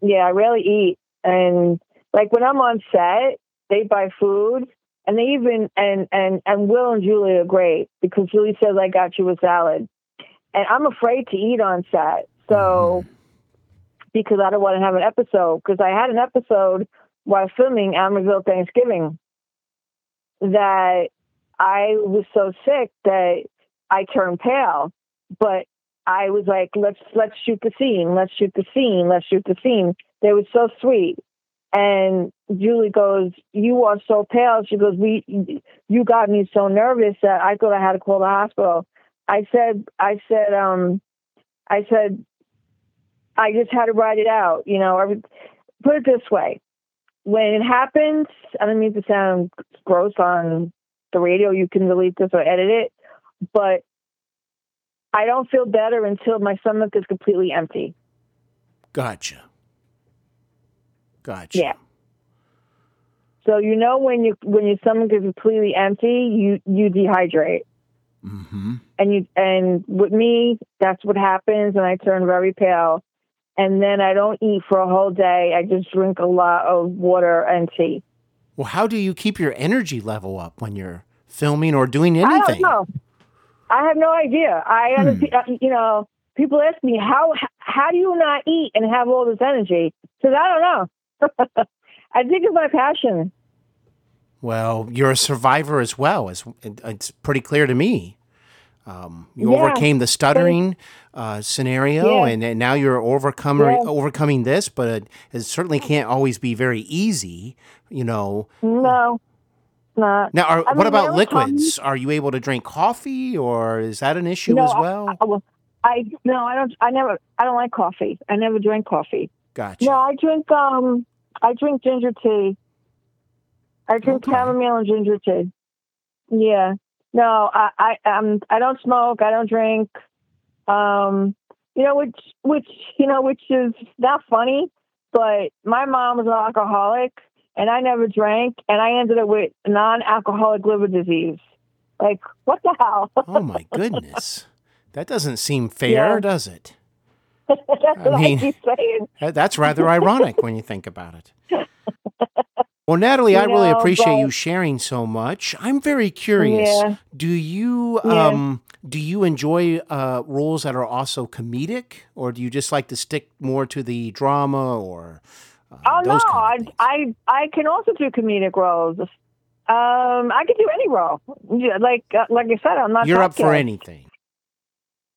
yeah, I rarely eat, and like when I'm on set, they buy food. And they even and and and Will and Julie are great because Julie says I got you a salad, and I'm afraid to eat on set. So because I don't want to have an episode because I had an episode while filming Amityville Thanksgiving that I was so sick that I turned pale, but I was like, let's let's shoot the scene, let's shoot the scene, let's shoot the scene. They were so sweet. And Julie goes, "You are so pale." She goes, "We, you got me so nervous that I thought I had to call the hospital." I said, "I said, um, I said, I just had to write it out. You know, every, put it this way: when it happens, I don't mean to sound gross on the radio. You can delete this or edit it, but I don't feel better until my stomach is completely empty. Gotcha. Gotcha. Yeah. So you know when you when your stomach is completely empty, you you dehydrate. Mm-hmm. and you and with me that's what happens and i turn very pale and then i don't eat for a whole day i just drink a lot of water and tea Well, how do you keep your energy level up when you're filming or doing i don't anything? know i have no idea i Hmm. you know people ask me how how do you not eat and have all this energy because i don't know [laughs] i think it's my passion Well, you're a survivor as well. It's, it's pretty clear to me. Um, you Yeah. overcame the stuttering uh, scenario, Yeah. and, and now you're overcomer, Yeah. overcoming this. But it, it certainly can't always be very easy. You know. no not Now, are, I what mean, about liquids? Are you able to drink coffee, or is that an issue No, as well? I, well, I no i don't i never i don't like coffee i never drink coffee gotcha. No, I drink um I drink ginger tea. I drink Okay. chamomile and ginger tea. Yeah. No, I I um I don't smoke, I don't drink. Um you know which which you know which is not funny, but my mom was an alcoholic and I never drank and I ended up with non-alcoholic liver disease. Like what the hell? oh my [laughs] goodness, that doesn't seem fair, Yeah. does it? [laughs] That's I mean- I keep saying. That's rather ironic when you think about it. [laughs] Well, Natalie, You I really appreciate you sharing so much. I'm very curious. Yeah. Do you Yeah. um do you enjoy uh roles that are also comedic or do you just like to stick more to the drama or uh, Oh no, kind of I. I I can also do comedic roles. Um, I could do any role. Yeah, Like uh, like I said, I'm not. You're up for anything.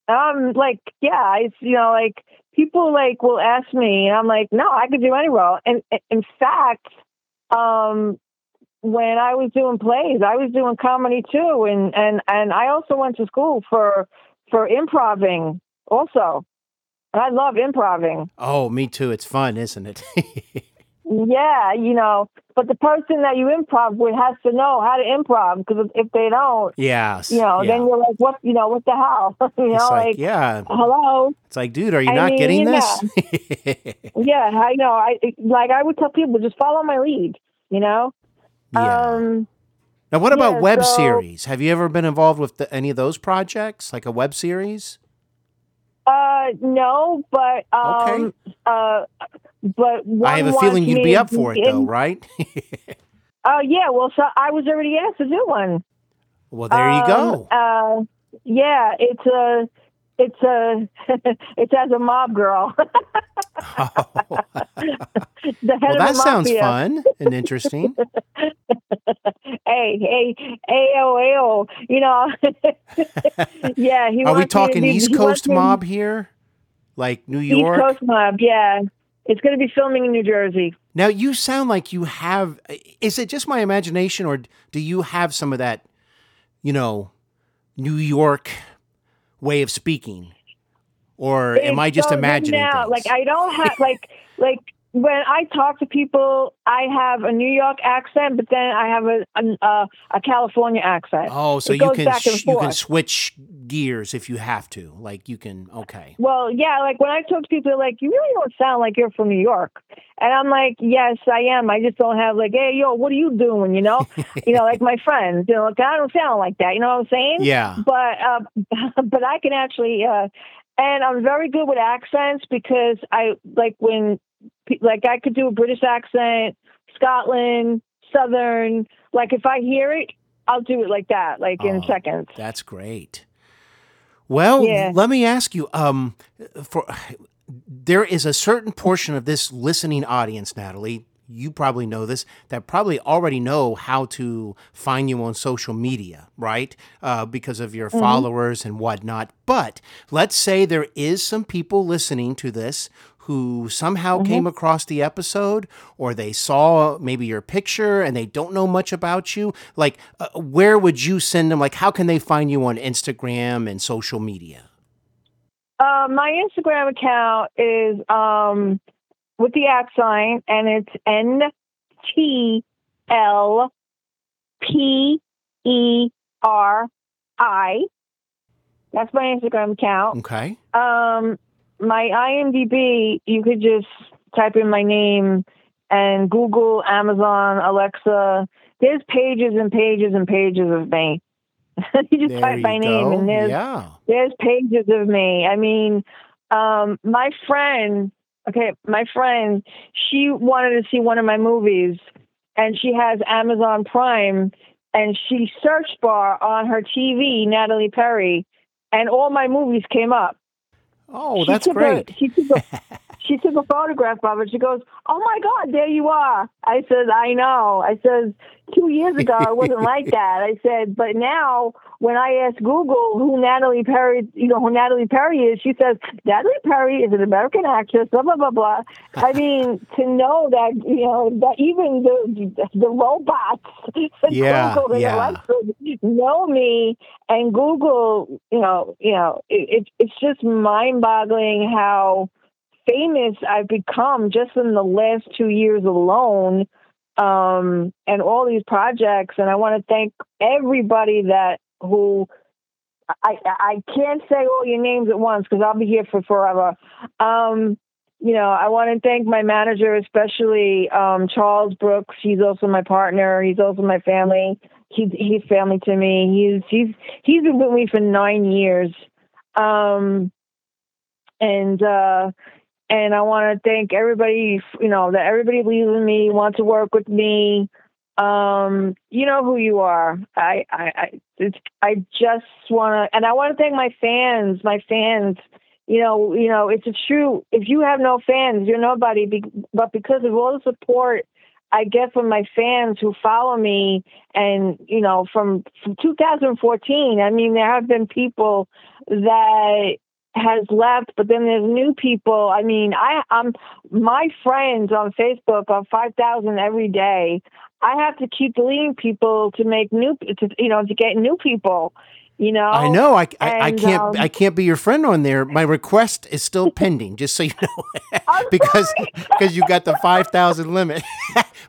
Um, like yeah, it's you know like people like will ask me, and I'm like, no, I could do any role. And in fact, um, when I was doing plays, I was doing comedy too, and and and I also went to school for for improving also. I love improving. Oh, me too. It's fun, isn't it? [laughs] Yeah, you know, but the person that you improv with has to know how to improv because if they don't, yes. you know, yeah. then you're like, what, you know, what the hell, [laughs] you it's know, like, like, yeah. hello, It's like, dude, are you I not mean, getting this? [laughs] yeah, I know, I like, I would tell people just follow my lead, you know. yeah. Um, now, what about yeah, web so- series? Have you ever been involved with the, any of those projects, like a web series? Uh, no, but um, uh, but I have a feeling you'd be up for it, in- though, right? Oh [laughs] yeah, well, so I was already asked to do one. well, there you Um, go. Uh, yeah, it's a, it's a, [laughs] it's as a mob girl. Oh. [laughs] the head well, that sounds fun and interesting. [laughs] Hey, hey, AO, AO. You know, yeah. He Are we talking be- East he Coast me- mob here, like New York? East Coast mob. Yeah, it's going to be filming in New Jersey. Now you sound like you have. Is it just my imagination, or do you have some of that, you know, New York way of speaking, or am It's I just so imagining now. things? Like I don't have like like when I talk to people, I have a New York accent, but then I have a a, a, a California accent. oh, so it you can back and sh- you can switch gears if you have to. Like you can. Okay. Well, yeah, like when I talk to people, they're like, you really don't sound like you're from New York. And I'm like, yes, I am. I just don't have like, hey, yo, what are you doing? You know, [laughs] you know, like my friends, you know, like, I don't sound like that. You know what I'm saying? Yeah. But, uh, [laughs] but I can actually, uh, and I'm very good with accents because I like when, like, I could do a British accent, Scotland, Southern. Like, if I hear it, I'll do it like that, like in Oh. seconds. That's great. Well, Yeah. let me ask you. Um, for there is a certain portion of this listening audience, Natalie. You probably know this. That probably already know how to find you on social media, right? Uh, because of your followers and whatnot. But let's say there is some people listening to this who somehow came across the episode or they saw maybe your picture and they don't know much about you like uh, where would you send them like how can they find you on instagram and social media Uh, my Instagram account is um, with the at sign, and it's N T L P E R I. That's my Instagram account. okay Um, my IMDb, you could just type in my name and Google, Amazon, Alexa. There's pages and pages and pages of me. [laughs] you just there type you my name and there's yeah there's pages of me. I mean, um, my friend, okay, my friend, she wanted to see one of my movies, and she has Amazon Prime, and she search bar on her TV, Natalie Peri, and all my movies came up. Oh She that's took a- great [laughs] she took a, she took a photograph of it. She goes, "Oh my God, there you are." I said, "I know." I says, two years ago it wasn't like that." I said, "But now when I ask Google who Natalie Peri, you know who Natalie Peri is, she says Natalie Peri is an American actress." Blah blah blah blah. I [laughs] mean, to know that you know that even the the robots, [laughs] Yeah, Google and yeah. Alexa know me and Google, you know, you know, it, it, it's just mind-boggling how famous I've become just in the last two years alone, um, and all these projects. And I want to thank everybody that who. I I can't say all your names at once because I'll be here for forever. Um, you know, I want to thank my manager, especially um, Charles Brooks. He's also my partner. He's also my family. He's he's family to me. He's he's he's been with me for nine years, um, and uh, and I want to thank everybody. You know that everybody believes in me, wants to work with me. Um, you know who you are. I I I, I just want to, and I want to thank my fans. My fans. You know, you know, it's a true. If you have no fans, you're nobody. Be, but because of all the support I get from my fans who follow me, and you know, from from 2014. I mean, there have been people that has left, but then there's new people. I mean, I I'm my friends on Facebook are five thousand every day. I have to keep deleting people to make new, to, you know, to get new people. You know, I know. I, I, I can't um, I can't be your friend on there. My request is still pending, just so you know, [laughs] [laughs] because because [laughs] you got the five thousand limit.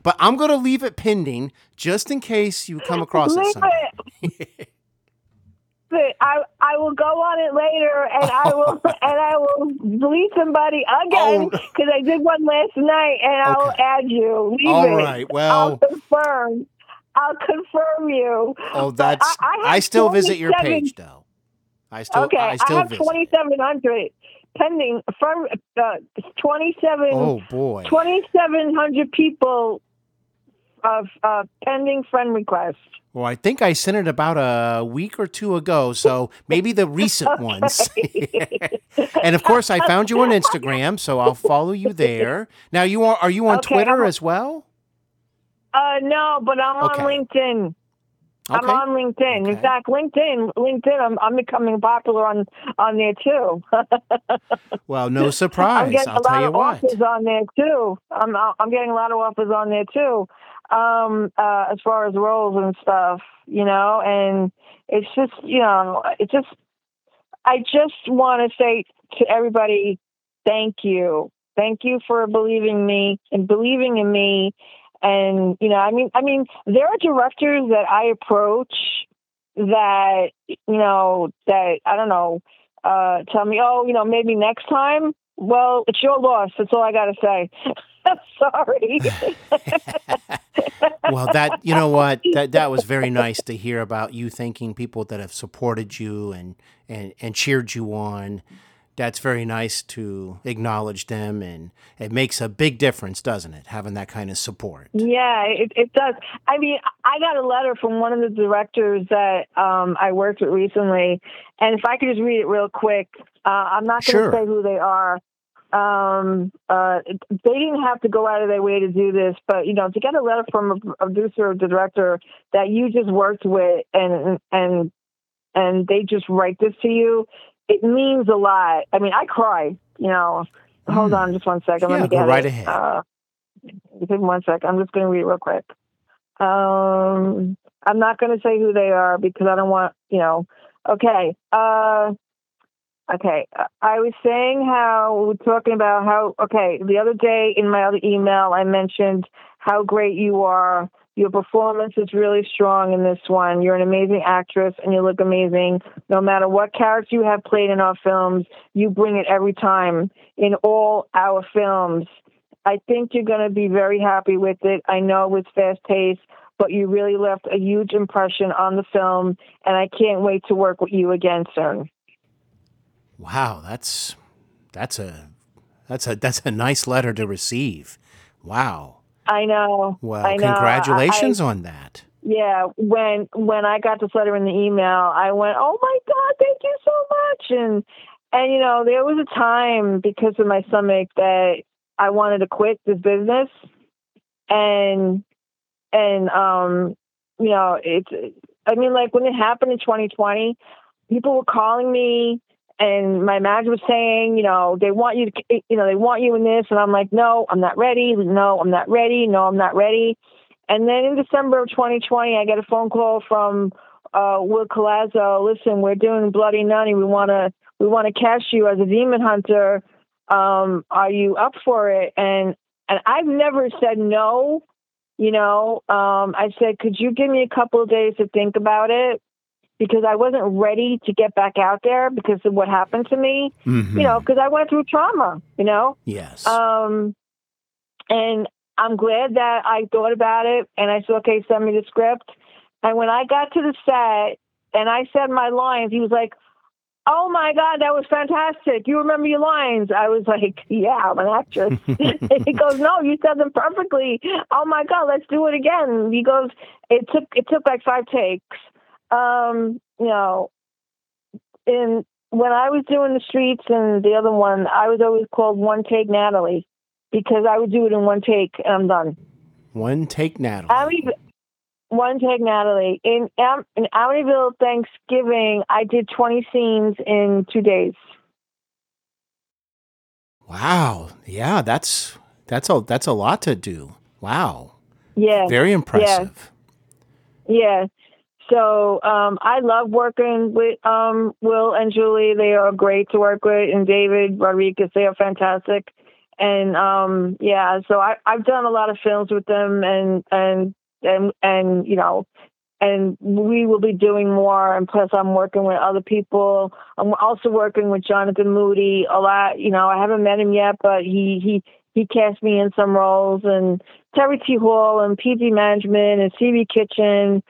but I'm going to leave it pending just in case you come across it. Leave Someday. It. I I will go on it later, and I will [laughs] and I will delete somebody again Oh. because I did one last night, and I will add you. Leave All it. right, I'll confirm. I'll confirm you. Oh, But that's I, I, I still visit your page though. I still Okay, I I, have twenty seven hundred pending from uh, twenty seven. Oh boy. 2,700 people of uh, pending friend requests. Well, I think I sent it about a week or two ago, so maybe the recent [laughs] ones. [laughs] and of course, I found you on Instagram, so I'll follow you there. Now, you are are you on Okay, Twitter I'm- as well? Uh, no, but I'm Okay. on LinkedIn. I'm on LinkedIn. In fact, LinkedIn, LinkedIn, I'm, I'm becoming popular on on there too. [laughs] Well, no surprise. I'm getting I'll a lot you of what. offers on there too. I'm I'm getting a lot of offers on there too. Um, uh, as far as roles and stuff, you know, and it's just you know, it's just I just want to say to everybody, thank you, thank you for believing me and believing in me. And you know, I mean, I mean, there are directors that I approach that you know that I don't know uh, tell me, oh, you know, maybe next time. Well, it's your loss. That's all I got to say. [laughs] Sorry. [laughs] [laughs] well, that you know what that that was very nice to hear about you thanking people that have supported you and and and cheered you on. That's very nice to acknowledge them, and it makes a big difference, doesn't it? Having that kind of support. Yeah, it, it does. I mean, I got a letter from one of the directors that um, I worked with recently, and if I could just read it real quick, uh, I'm not going to Sure. say who they are. Um, uh, they didn't have to go out of their way to do this, but you know, to get a letter from a, producer or director that you just worked with, and and and they just write this to you, it means a lot. I mean, I cry. You know, hold Hmm. on just one second. Yeah, Let me go get right it. ahead. Uh, give me one sec. I'm just going to read it real quick. Um, I'm not going to say who they are because I don't want, you know. Okay. Uh, okay. Uh, I was saying how we are talking about how. Okay, the other day in my other email, I mentioned how great you are. Your performance is really strong in this one. You're an amazing actress and you look amazing. No matter what character you have played in our films, you bring it every time in all our films. I think you're going to be very happy with it. I know it was fast paced, but you really left a huge impression on the film, and I can't wait to work with you again soon. Wow, that's that's a that's a that's a nice letter to receive. Wow. I know. Well, I know. congratulations I- on that. yeah, when when I got this letter in the email, I went, "Oh my God, thank you so much!" And and you know, there was a time because of my stomach that I wanted to quit this business, and and um, you know, it's. I mean, like when it happened in 2020, people were calling me, and my manager was saying, you know, they want you to, you know, they want you in this, and I'm like, no, I'm not ready. No, I'm not ready. No, I'm not ready. And then in December of 2020, I get a phone call from uh, Will Collazo. Listen, we're doing Bloody Nunny. We want to we want to cast you as a demon hunter. Um, are you up for it? And and I've never said no. You know, um, I said, could you give me a couple of days to think about it? Because I wasn't ready to get back out there because of what happened to me. Mhm. You know, because I went through trauma. You know, Yes. um, and I'm glad that I thought about it and I said, okay, send me the script. And when I got to the set and I said my lines, he was like, oh my God, that was fantastic. You remember your lines? I was [laughs] like, yeah, I'm an actress. [laughs] [laughs] he goes, no, you said them perfectly. Oh my God, let's do it again. He goes, it took, it took like five takes. Um, you know, in, when I was doing the streets and the other one, I was always called one take Natalie because I would do it in one take and I'm done. One take Natalie. Amityville, one take Natalie in Am- in Amityville Thanksgiving. I did 20 scenes in two days. Wow. Yeah, that's that's a that's a lot to do. Wow. Yeah. Very impressive. Yeah. So um, I love working with um, Will and Julie. They are great to work with, and David Rodriguez. They are fantastic. And um, yeah, so I, I've done a lot of films with them, and and and and you know, and we will be doing more. And plus, I'm working with other people. I'm also working with Jonathan Moody a lot. You know, I haven't met him yet, but he he he cast me in some roles, and Terry T. Hall, and PG Management, and CB Kitchen,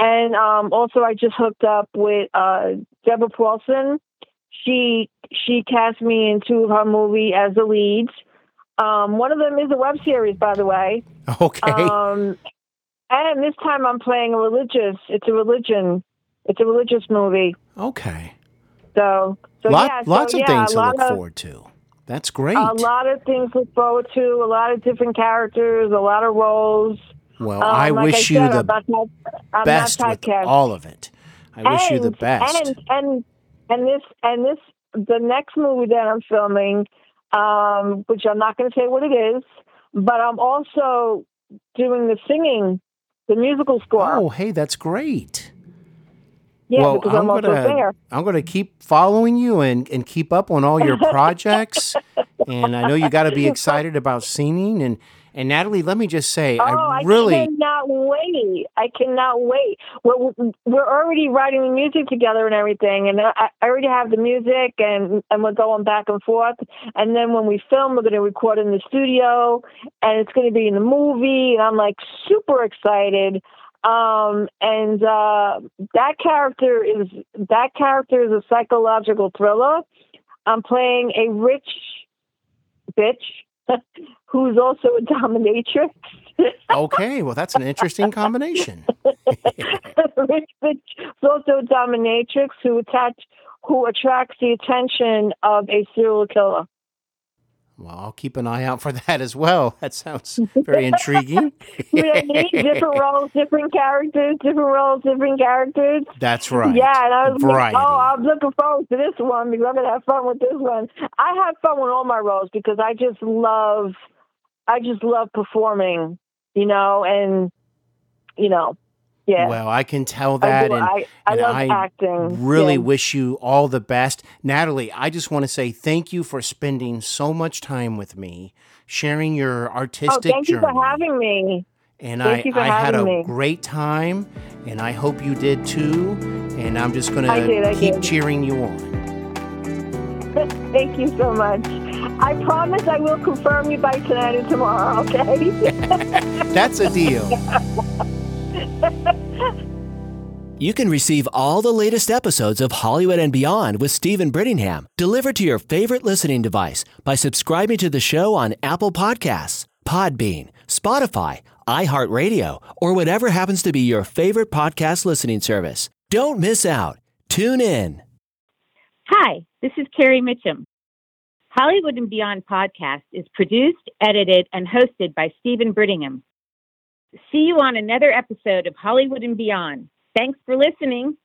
and um, also I just hooked up with uh, Deborah Paulson. She she cast me into her movie as the lead. Um, one of them is a web series, by the way. Okay. Um, and this time I'm playing a religious. It's a religion. It's a religious movie. okay. So, so Lot, yeah, so, lots of yeah, things to look of, forward to. That's great. A lot of things to look forward to. A lot of different characters. A lot of roles. Well, Um, I like wish I you said, the not, best with all of it. I wish you the best. And and and this and this the next movie that I'm filming, um, which I'm not going to say what it is, but I'm also doing the singing, the musical score. oh, hey, that's great. yeah, well, because I'm, I'm gonna singer. I'm gonna keep following you and, and keep up on all your [laughs] projects. and I know you got to be excited about singing and and Natalie. Let me just say, Oh, I I really cannot wait! I cannot wait. We're we're already writing the music together and everything, and I, I already have the music, and and we're going back and forth. And then when we film, we're going to record in the studio, and it's going to be in the movie. And I'm like super excited. Um, and uh, that character is that character is a psychological thriller. I'm playing a rich bitch [laughs] who's also a dominatrix. [laughs] okay. Well, that's an interesting combination. [laughs] rich bitch who's also a dominatrix who attach who attracts the attention of a serial killer. Well, I'll keep an eye out for [laughs] that as well. That sounds very intriguing. [laughs] What I different roles, different characters, different roles, different characters. That's right. Yeah, and I was Variety. like, oh, I'm looking forward to this one because I'm gonna have fun with this one. I have fun with all my roles because I just love, I just love performing, you know, and you know, yeah. Well, I can tell that, do. and I, I and love I acting. really Yeah. wish you all the best. Natalie, I just want to say thank you for spending so much time with me, sharing your artistic Oh, artistic thank you for having me. and thank I, I had a me. great time, and I hope you did too. And I'm just going I I to keep did. cheering you on. [laughs] Thank you so much. I promise I will confirm you by tonight and tomorrow, okay? [laughs] That's a deal. [laughs] You can receive all the latest episodes of Hollywood and Beyond with Steven Brittingham delivered to your favorite listening device by subscribing to the show on Apple Podcasts, Podbean, Spotify, iHeartRadio, or whatever happens to be your favorite podcast listening service. Don't miss out. Tune in. Hi, this is Carrie Mitchum. Hollywood and Beyond podcast is produced, edited, and hosted by Steven Brittingham. See you on another episode of Hollywood and Beyond. Thanks for listening.